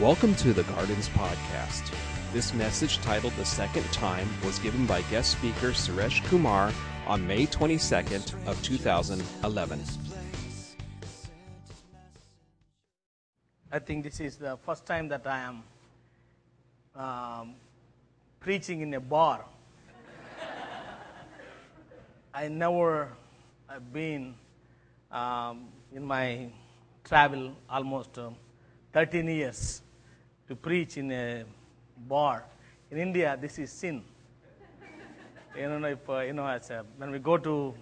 Welcome to the Gardens Podcast. This message, titled The Second Time, was given by guest speaker Suresh Kumar on May 22nd of 2011. I think this is the first time that I am um, preaching in a bar. I never have been um, in my travel almost um, 13 years to preach in a bar. In India, this is sin. you know, if uh, you know, as a, when we go to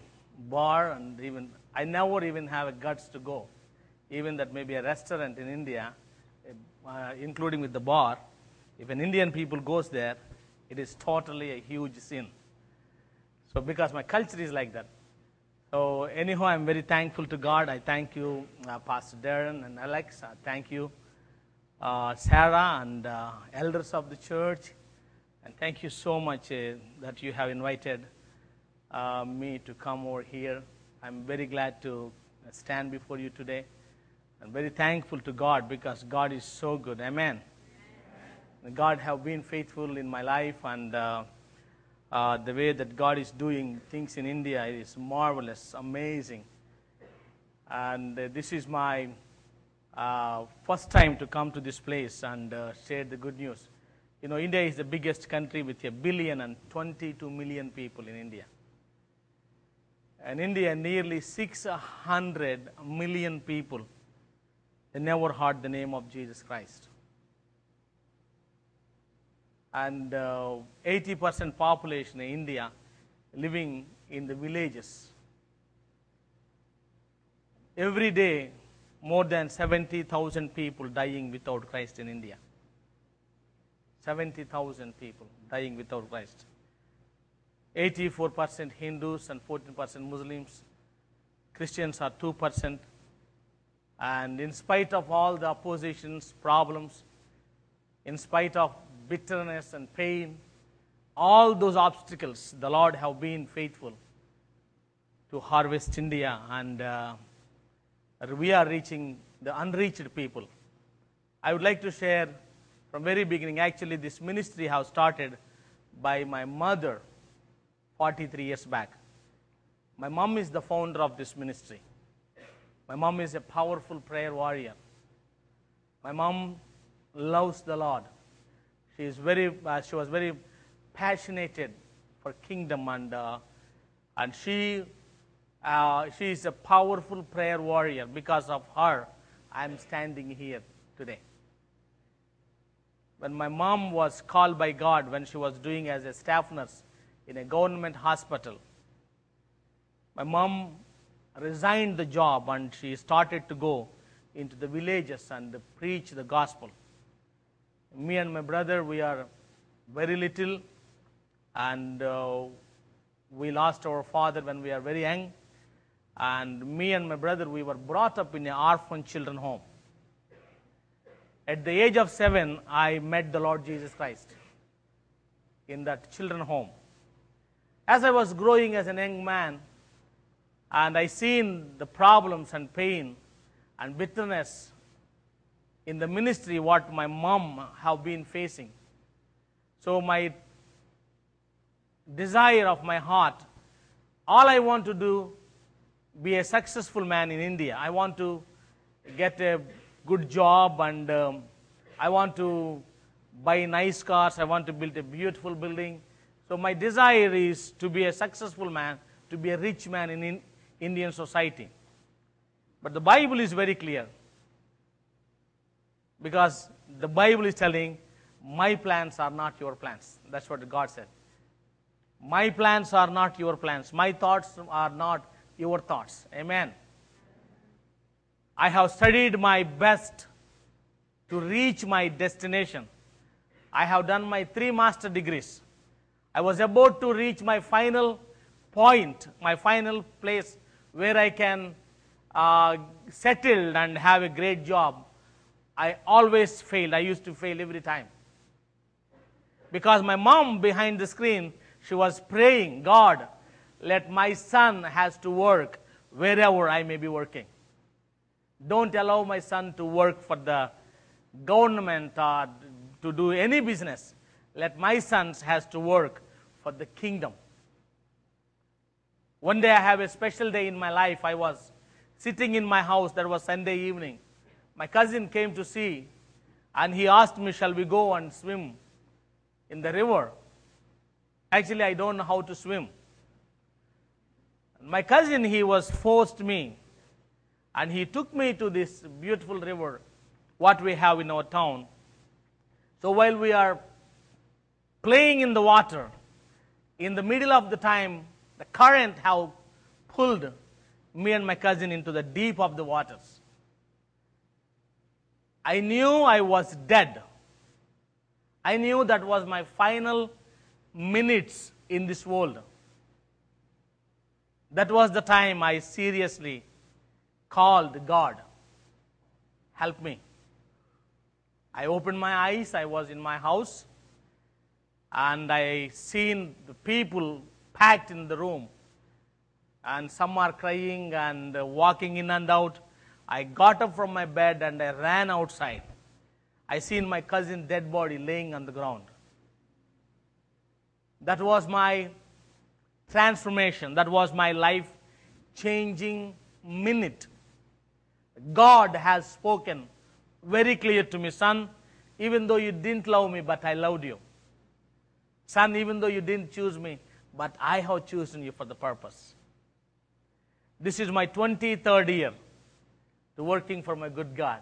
bar and even I never even have a guts to go even that maybe a restaurant in India, uh, including with the bar, if an Indian people goes there, it is totally a huge sin. So because my culture is like that. So anyhow, I'm very thankful to God. I thank you, uh, Pastor Darren and Alex. Uh, thank you, uh, Sarah and uh, elders of the church. And thank you so much uh, that you have invited uh, me to come over here. I'm very glad to stand before you today. I'm very thankful to God because God is so good. Amen. Amen. God have been faithful in my life, and uh, uh, the way that God is doing things in India is marvelous, amazing. And uh, this is my uh, first time to come to this place and uh, share the good news. You know, India is the biggest country with a billion and 22 million people in India. And India, nearly 600 million people they never heard the name of Jesus Christ. And uh, 80% population in India living in the villages. Every day, more than 70,000 people dying without Christ in India. 70,000 people dying without Christ. 84% Hindus and 14% Muslims. Christians are 2%. And in spite of all the oppositions, problems, in spite of bitterness and pain, all those obstacles, the Lord have been faithful to harvest India, and uh, we are reaching the unreached people. I would like to share from very beginning. Actually, this ministry have started by my mother 43 years back. My mom is the founder of this ministry. My mom is a powerful prayer warrior. My mom loves the Lord. She is very, uh, she was very passionate for kingdom and, uh, and she, uh, she is a powerful prayer warrior. Because of her, I am standing here today. When my mom was called by God when she was doing as a staff nurse in a government hospital, my mom resigned the job and she started to go into the villages and preach the gospel. Me and my brother, we are very little, and uh, we lost our father when we are very young. And me and my brother, we were brought up in an orphan children home. At the age of seven, I met the Lord Jesus Christ in that children home. As I was growing as a young man, and I seen the problems and pain and bitterness in the ministry what my mom have been facing. So my desire of my heart, all I want to do, be a successful man in India. I want to get a good job and um, I want to buy nice cars. I want to build a beautiful building. So my desire is to be a successful man, to be a rich man in, Indian society. But the Bible is very clear because the Bible is telling, My plans are not your plans. That's what God said. My plans are not your plans. My thoughts are not your thoughts. Amen. I have studied my best to reach my destination. I have done my three master degrees. I was about to reach my final point, my final place where I can uh, settle and have a great job, I always failed. I used to fail every time. Because my mom behind the screen, she was praying, God, let my son has to work wherever I may be working. Don't allow my son to work for the government or to do any business. Let my sons has to work for the kingdom. One day I have a special day in my life. I was sitting in my house. That was Sunday evening. My cousin came to see, and he asked me, "Shall we go and swim in the river?" Actually, I don't know how to swim. My cousin, he was forced me, and he took me to this beautiful river, what we have in our town. So while we are playing in the water, in the middle of the time, the current have pulled me and my cousin into the deep of the waters. I knew I was dead. I knew that was my final minutes in this world. That was the time I seriously called God, help me. I opened my eyes, I was in my house, and I seen the people packed in the room. And some are crying and walking in and out. I got up from my bed and I ran outside. I seen my cousin dead body laying on the ground. That was my transformation. That was my life changing minute. God has spoken very clear to me, son, even though you didn't love me, but I loved you. Son, even though you didn't choose me, but I have chosen you for the purpose. This is my 23rd year to working for my good God.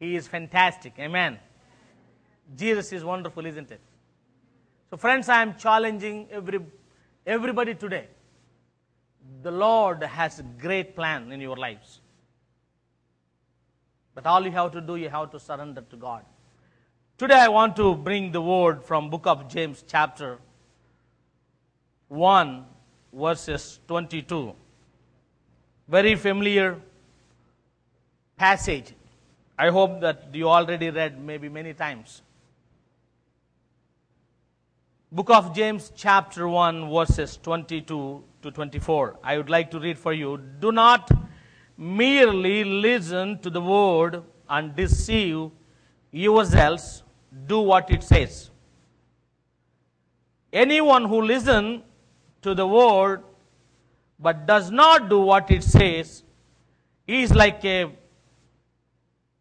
He is fantastic. Amen. Jesus is wonderful, isn't it? So, friends, I am challenging every, everybody today. The Lord has a great plan in your lives. But all you have to do, you have to surrender to God. Today I want to bring the word from book of James chapter 1 verses 22. Very familiar passage. I hope that you already read maybe many times. Book of James chapter 1 verses 22 to 24. I would like to read for you. Do not merely listen to the word and deceive yourselves. Do what it says. Anyone who listens to the word but does not do what it says is like a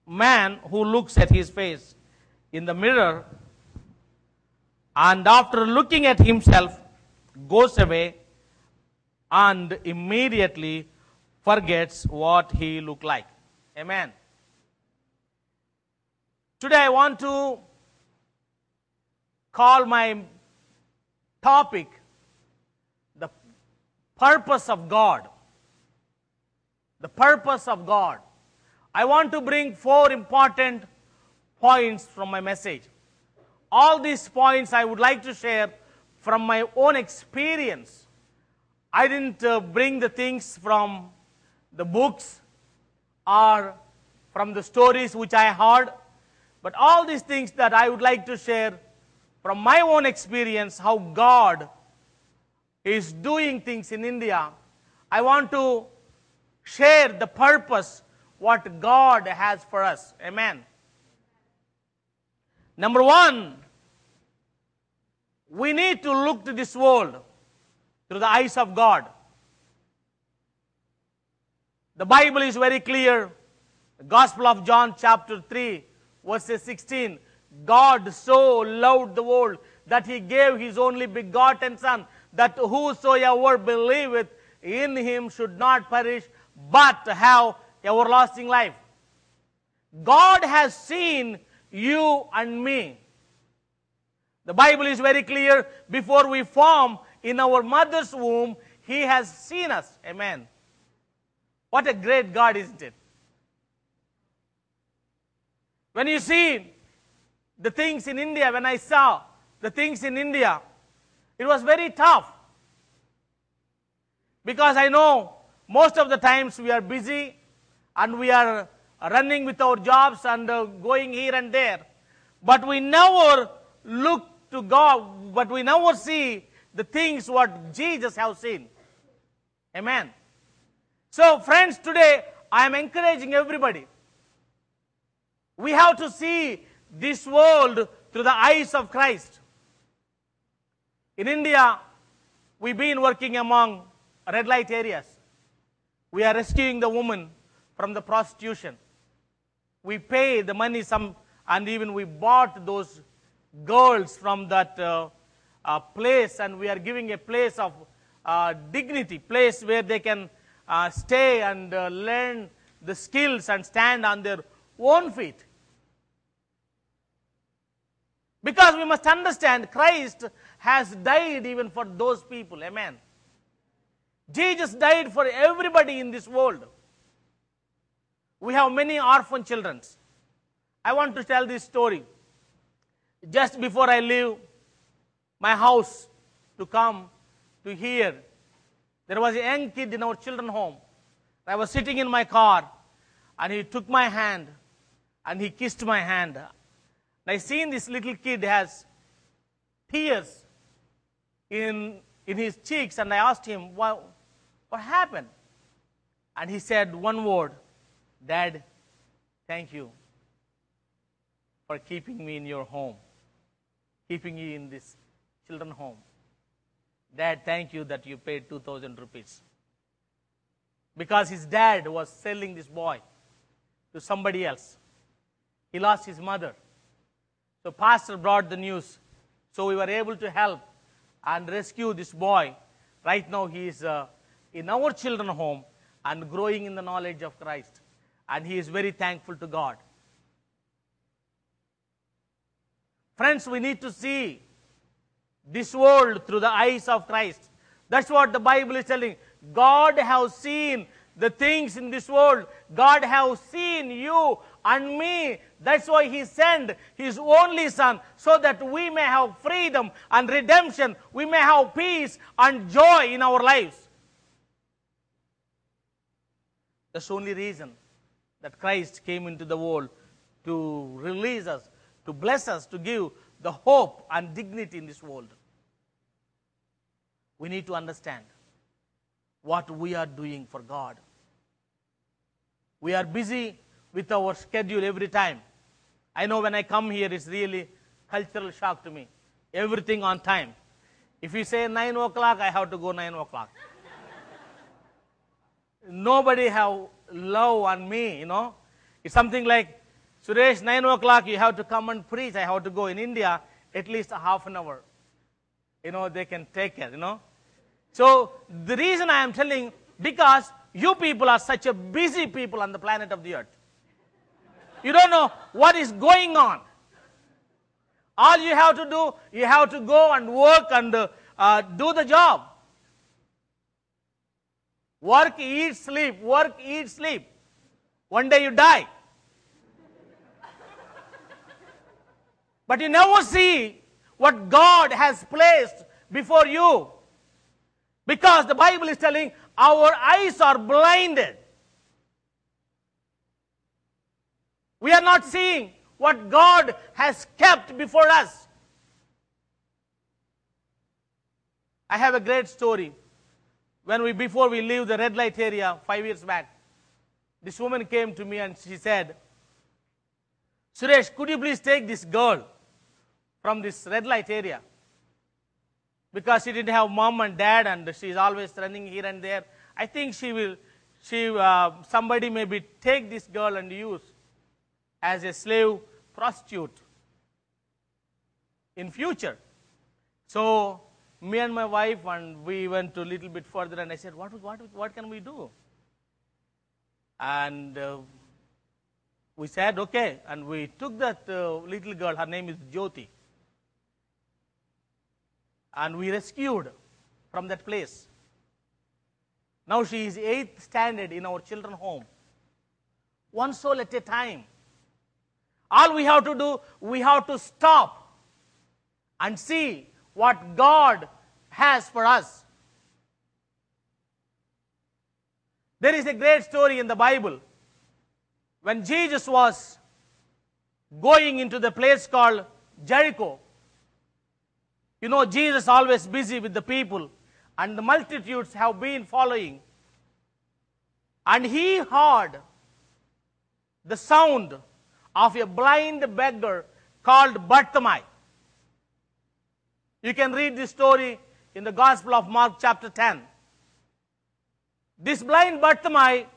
man who looks at his face in the mirror and after looking at himself goes away and immediately forgets what he looked like. Amen. Today I want to call my topic the purpose of God. The purpose of God. I want to bring four important points from my message. All these points I would like to share from my own experience. I didn't uh, bring the things from the books or from the stories which I heard, but all these things that I would like to share from my own experience, how God is doing things in India. I want to share the purpose what God has for us. Amen. Number one, we need to look to this world through the eyes of God. The Bible is very clear. The Gospel of John, chapter 3, verses 16. God so loved the world that he gave his only begotten Son, that whosoever believeth in him should not perish, but have everlasting life. God has seen you and me. The Bible is very clear. Before we form in our mother's womb, He has seen us. Amen. What a great God, isn't it? When you see the things in India, when I saw the things in India, it was very tough. Because I know most of the times we are busy and we are running with our jobs and uh, going here and there. But we never look to God, but we never see the things what Jesus has seen. Amen. So, friends, today I am encouraging everybody. We have to see this world through the eyes of Christ. In India, we've been working among red light areas. We are rescuing the woman from the prostitution. We pay the money some, and even we bought those girls from that uh, uh, place, and we are giving a place of uh, dignity, place where they can uh, stay and uh, learn the skills and stand on their own feet. Because we must understand Christ has died even for those people. Amen. Jesus died for everybody in this world. We have many orphan children. I want to tell this story. Just before I leave my house to come to here, there was a young kid in our children home. I was sitting in my car and he took my hand and he kissed my hand. I seen this little kid has tears in, in his cheeks and I asked him, what, what happened? And he said one word, Dad, thank you for keeping me in your home, keeping you in this children home. Dad, thank you that you paid 2000 rupees. Because his dad was selling this boy to somebody else. He lost his mother. So pastor brought the news. So we were able to help and rescue this boy. Right now he is uh, in our children home and growing in the knowledge of Christ. And he is very thankful to God. Friends, we need to see this world through the eyes of Christ. That's what the Bible is telling. God has seen the things in this world. God has seen you and me. That's why He sent His only Son so that we may have freedom and redemption. We may have peace and joy in our lives. That's the only reason that Christ came into the world to release us, to bless us, to give the hope and dignity in this world. We need to understand what we are doing for God. We are busy with our schedule every time. I know when I come here, it's really cultural shock to me. Everything on time. If you say 9 o'clock, I have to go 9 o'clock. Nobody have love on me, you know. It's something like, Suresh, 9 o'clock, you have to come and preach. I have to go in India at least a half an hour. You know, they can take care, you know. So the reason I am telling, because you people are such a busy people on the planet of the earth. You don't know what is going on. All you have to do, you have to go and work and uh, do the job. Work, eat, sleep. Work, eat, sleep. One day you die. But you never see what God has placed before you. Because the Bible is telling our eyes are blinded. We are not seeing what God has kept before us. I have a great story. When we before we leave the red light area five years back, this woman came to me and she said, Suresh, could you please take this girl from this red light area? Because she didn't have mom and dad and she's always running here and there. I think she will, she, uh, somebody maybe take this girl and use as a slave prostitute in future. So me and my wife and we went a little bit further and I said, what, what, what can we do? And uh, we said, okay. And we took that uh, little girl, her name is Jyoti. And we rescued from that place. Now she is eighth standard in our children home. One soul at a time. All we have to do, we have to stop and see what God has for us. There is a great story in the Bible. When Jesus was going into the place called Jericho, you know, Jesus always busy with the people, and the multitudes have been following. And he heard the sound of a blind beggar called Bartimaeus. You can read this story in the Gospel of Mark, chapter 10. This blind Bartimaeus,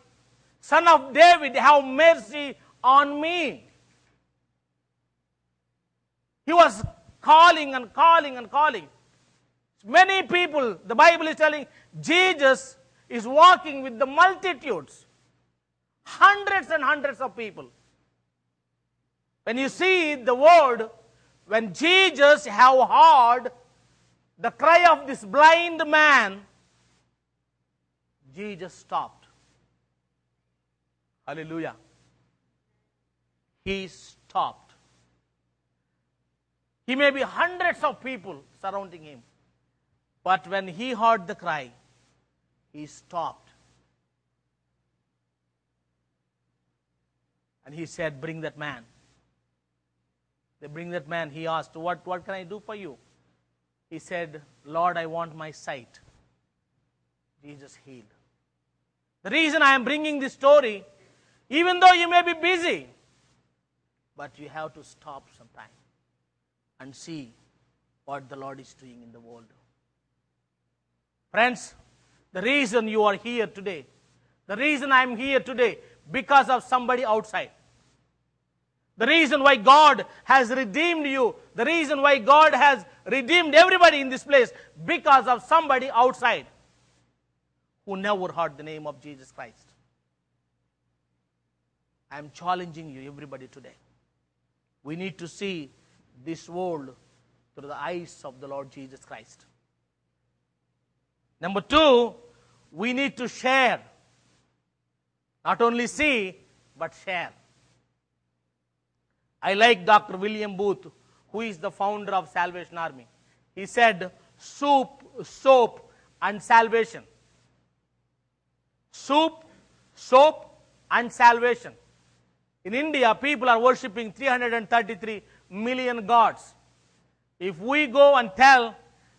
son of David, have mercy on me. He was calling and calling and calling. Many people, the Bible is telling, Jesus is walking with the multitudes, hundreds and hundreds of people. When you see the word, when Jesus have heard the cry of this blind man, Jesus stopped. Hallelujah. He stopped. He may be hundreds of people surrounding him. But when he heard the cry, he stopped. And he said, Bring that man. They bring that man. He asked, what, what can I do for you? He said, Lord, I want my sight. Jesus healed. The reason I am bringing this story, even though you may be busy, but you have to stop sometime and see what the Lord is doing in the world. Friends, the reason you are here today, the reason I am here today, because of somebody outside. The reason why God has redeemed you, the reason why God has redeemed everybody in this place, because of somebody outside who never heard the name of Jesus Christ. I am challenging you, everybody, today. We need to see this world through the eyes of the Lord Jesus Christ. Number two, we need to share. Not only see, but share. I like Dr. William Booth, who is the founder of Salvation Army. He said, soup, soap, and salvation. Soup, soap, and salvation. In India, people are worshipping 333 million gods. If we go and tell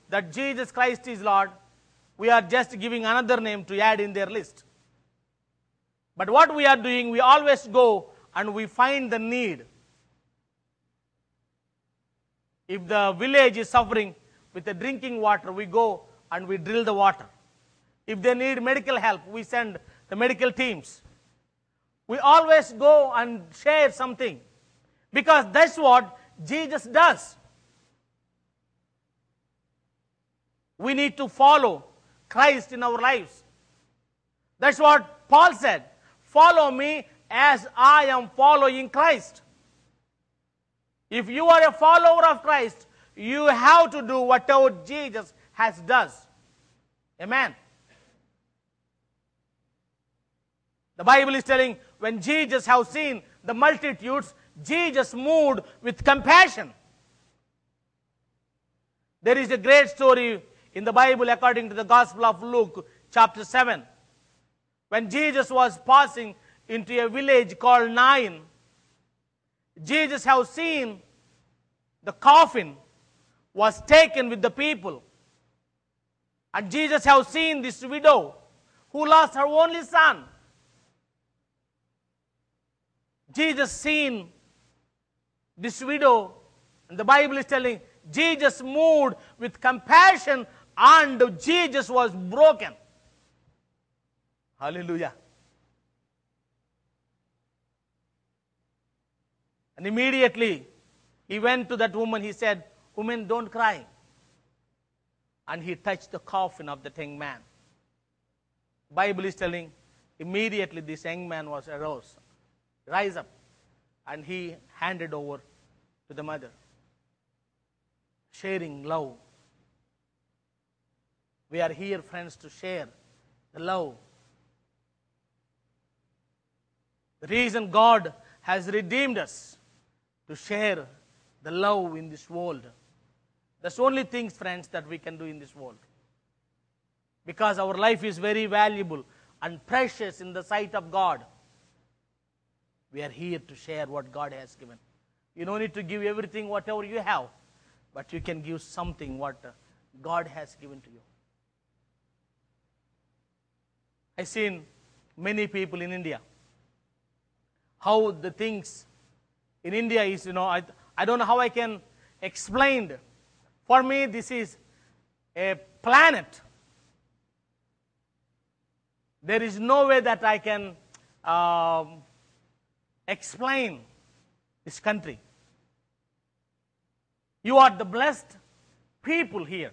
that Jesus Christ is Lord, we are just giving another name to add in their list. But what we are doing, we always go and we find the need. If the village is suffering with the drinking water, we go and we drill the water. If they need medical help, we send the medical teams. We always go and share something because that's what Jesus does. We need to follow Christ in our lives. That's what Paul said. Follow me as I am following Christ. If you are a follower of Christ, you have to do whatever Jesus has does. Amen. The Bible is telling when Jesus have seen the multitudes, Jesus moved with compassion. There is a great story in the Bible according to the Gospel of Luke, chapter 7. When Jesus was passing into a village called Nain, Jesus have seen the coffin was taken with the people. And Jesus have seen this widow who lost her only son. Jesus seen this widow, and the Bible is telling Jesus moved with compassion and Jesus was broken. Hallelujah. And immediately he went to that woman, he said, Woman, don't cry. And he touched the coffin of the young man. Bible is telling immediately this young man was arose, rise up, and he handed over to the mother. Sharing love. We are here, friends, to share the love. The reason God has redeemed us to share the love in this world. That's the only things, friends, that we can do in this world. Because our life is very valuable and precious in the sight of God. We are here to share what God has given. You don't need to give everything, whatever you have, but you can give something what God has given to you. I've seen many people in India how the things in India is, you know, I, I don't know how I can explain. For me, this is a planet. There is no way that I can um, explain this country. You are the blessed people here.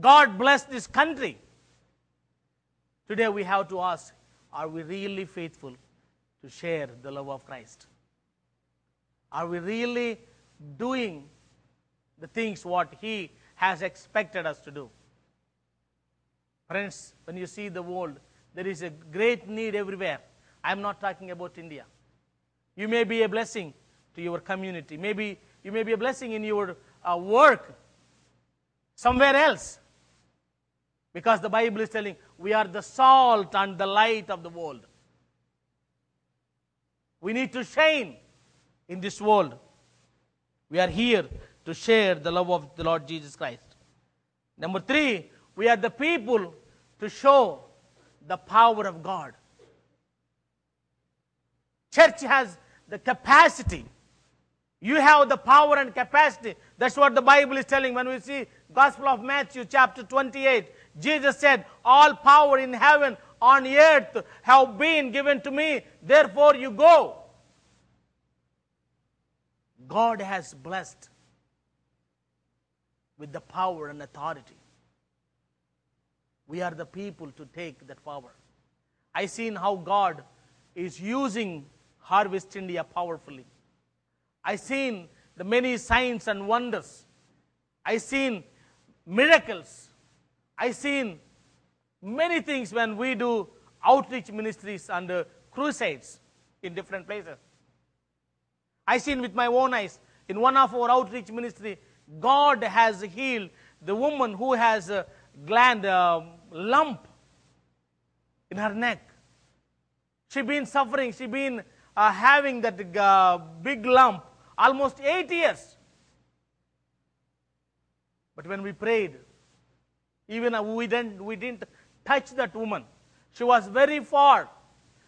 God bless this country. Today we have to ask are we really faithful to share the love of Christ? Are we really doing the things what He has expected us to do? Friends, when you see the world, there is a great need everywhere. I'm not talking about India. You may be a blessing to your community. Maybe you may be a blessing in your uh, work somewhere else. Because the Bible is telling we are the salt and the light of the world. We need to shine in this world. We are here to share the love of the Lord Jesus Christ. Number three, we are the people to show the power of God. Church has the capacity. You have the power and capacity. That's what the Bible is telling when we see Gospel of Matthew chapter 28. Jesus said, All power in heaven, on earth have been given to me. Therefore you go. God has blessed with the power and authority. We are the people to take that power. I seen how God is using Harvest India powerfully. I seen the many signs and wonders. I seen miracles. I seen many things when we do outreach ministries and uh, crusades in different places. I seen with my own eyes in one of our outreach ministry, God has healed the woman who has a gland uh, lump in her neck. She been suffering. She been uh, having that uh, big lump almost eight years. But when we prayed, even we didn't we didn't touch that woman. She was very far,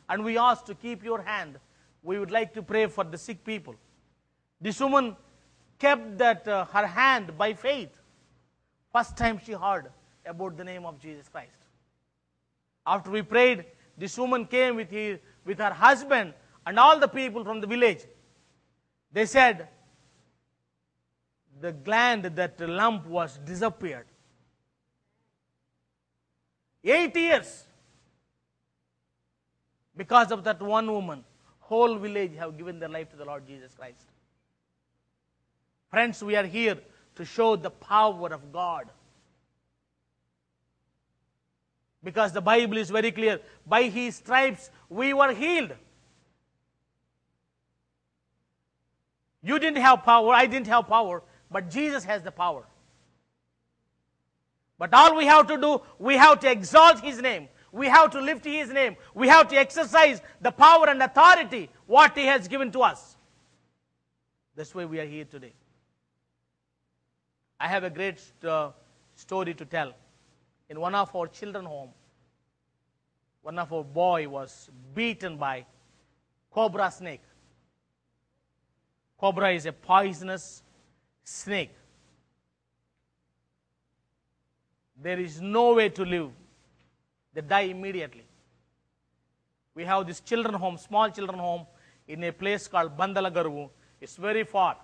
and we asked to keep your hand. We would like to pray for the sick people. This woman kept that uh, her hand by faith. First time she heard about the name of Jesus Christ. After we prayed, this woman came with, his, with her husband and all the people from the village. They said, the gland, that lump was disappeared. Eight years. Because of that one woman, whole village have given their life to the Lord Jesus Christ. Friends, we are here to show the power of God. Because the Bible is very clear. By his stripes we were healed. You didn't have power, I didn't have power, but Jesus has the power. But all we have to do, we have to exalt his name. We have to lift his name. We have to exercise the power and authority what he has given to us. That's why we are here today. I have a great uh, story to tell. In one of our children home, one of our boy was beaten by cobra snake. Cobra is a poisonous snake. There is no way to live. They die immediately. We have this children home, small children home, in a place called Bandalagaru. It's very far.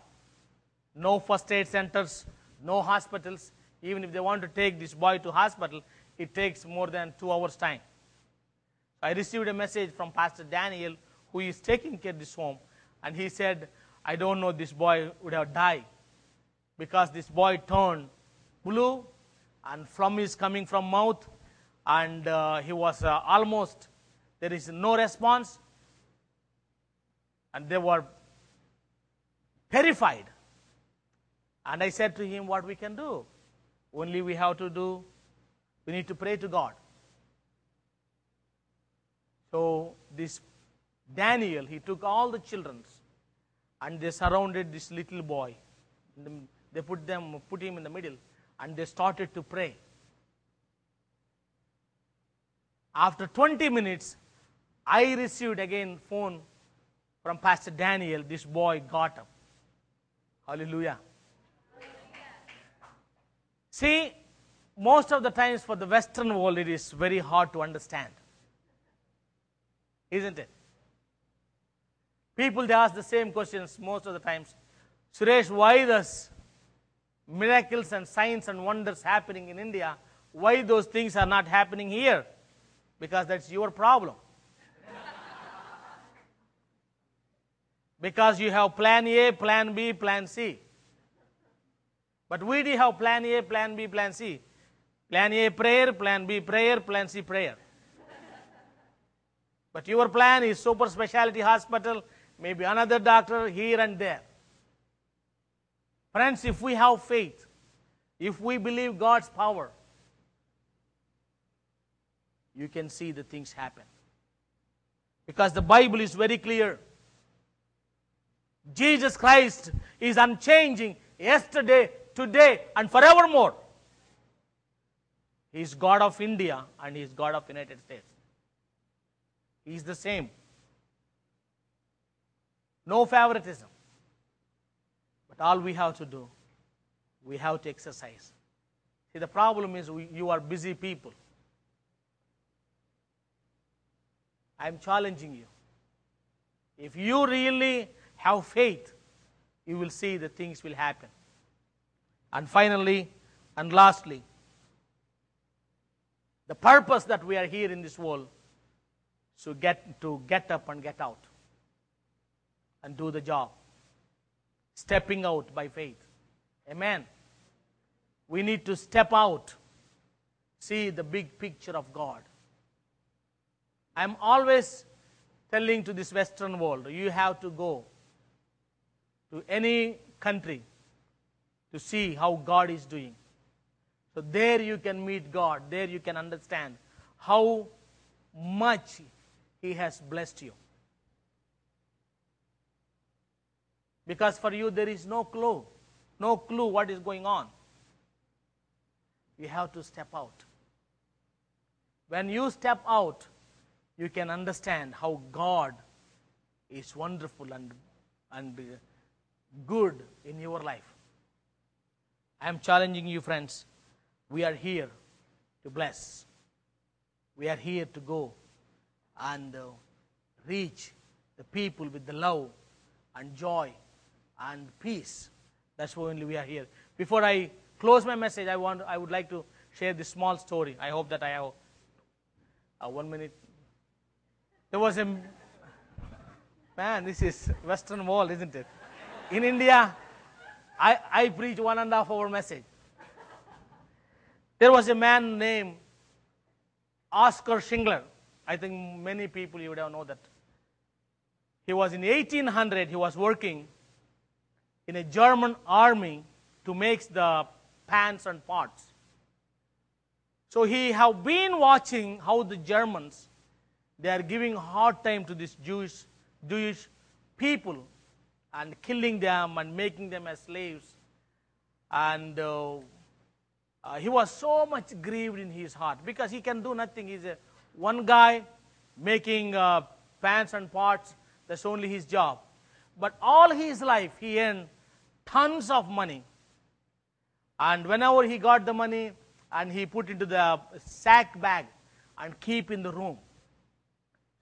No first aid centers, no hospitals. Even if they want to take this boy to hospital, it takes more than two hours time. I received a message from Pastor Daniel, who is taking care of this home, and he said, I don't know this boy would have died. Because this boy turned blue and phlegm is coming from mouth and uh, he was uh, almost there is no response. And they were terrified. And i said to him what we can do? Only we have to do we need to pray to god. So this daniel he took all the children and they surrounded this little boy they put them put him in the middle and they started to pray after 20 minutes i received again phone from Pastor Daniel, this boy got up. Hallelujah. See, most of the times for the Western world, it is very hard to understand. Isn't it? People they ask the same questions most of the times. Suresh, why does miracles and signs and wonders happening in India? Why those things are not happening here? Because that's your problem. because you have plan A, plan B, plan C. But we do have plan A, plan B, plan C. Plan A prayer, plan B prayer, plan C prayer. But your plan is super specialty hospital, maybe another doctor here and there. Friends, if we have faith, if we believe God's power, you can see the things happen. Because the Bible is very clear. Jesus Christ is unchanging yesterday, today, and forevermore. He is God of India and He is God of United States. He is the same. No favoritism. But all we have to do, we have to exercise. See, the problem is we, you are busy people. I'm challenging you. If you really have faith, you will see the things will happen. And finally, and lastly, the purpose that we are here in this world is to get, to get up and get out and do the job. Stepping out by faith. Amen. We need to step out, see the big picture of God. I'm always telling to this Western world, you have to go to any country to see how God is doing. So there you can meet God, there you can understand how much He has blessed you. Because for you there is no clue, no clue what is going on. You have to step out. When you step out, you can understand how God is wonderful and, and good in your life. I am challenging you, friends. We are here to bless. We are here to go and uh, reach the people with the love and joy and peace. That's why only we are here. Before I close my message, I want I would like to share this small story. I hope that I have uh, one minute. There was a man. This is Western Wall, isn't it? In India, I, I preach one and a half hour message. There was a man named Oscar Schindler. I think many people you would have know that. He was in 1800, he was working in a German army to make the pants and pots. So he have been watching how the Germans they are giving hard time to this Jewish Jewish people and killing them and making them as slaves. And uh, uh, he was so much grieved in his heart because he can do nothing. He's a one guy making uh, pants and pots. That's only his job. But all his life, he earned tons of money. And whenever he got the money, and he put into the sack bag and keep in the room.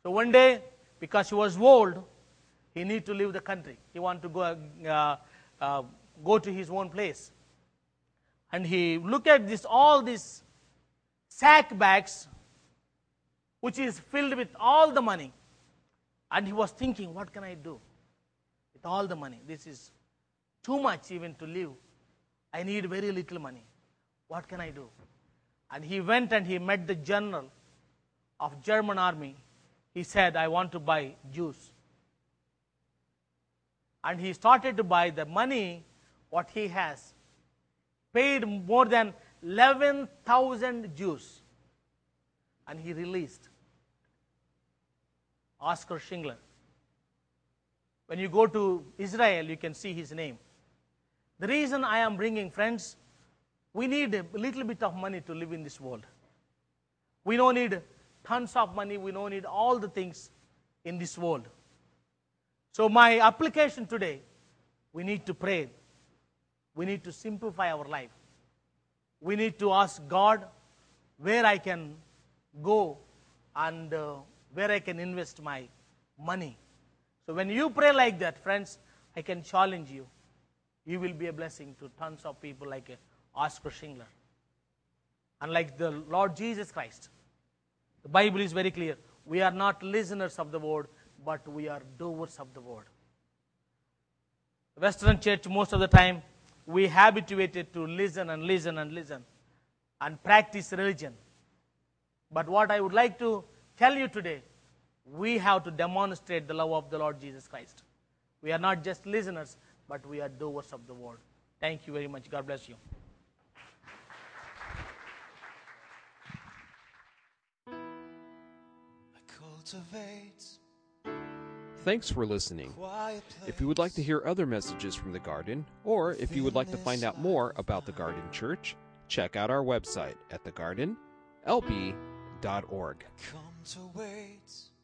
So one day, because he was old, he need to leave the country. He want to go, uh, uh, go to his own place. And he look at this, all these sack bags, which is filled with all the money. And he was thinking, what can I do with all the money? This is too much even to live. I need very little money. What can I do? And he went and he met the general of German army. He said, I want to buy Jews and he started to buy the money what he has paid more than 11,000 Jews and he released Oscar Schindler. When you go to Israel, you can see his name. The reason I am bringing friends, we need a little bit of money to live in this world. We don't need tons of money, we don't need all the things in this world. So, my application today we need to pray. We need to simplify our life. We need to ask God where I can go and uh, where I can invest my money. So, when you pray like that, friends, I can challenge you. You will be a blessing to tons of people like uh, Oskar Schindler. And like the Lord Jesus Christ. The Bible is very clear. We are not listeners of the word, but we are doers of the word. Western church, most of the time, we habituated to listen and listen and listen and practice religion. But what I would like to tell you today, we have to demonstrate the love of the Lord Jesus Christ. We are not just listeners, but we are doers of the word. Thank you very much. God bless you. cultivate Thanks for listening. If you would like to hear other messages from the garden, or if you would like to find out more about the Garden Church, check out our website at thegardenlb.org. Come to wait.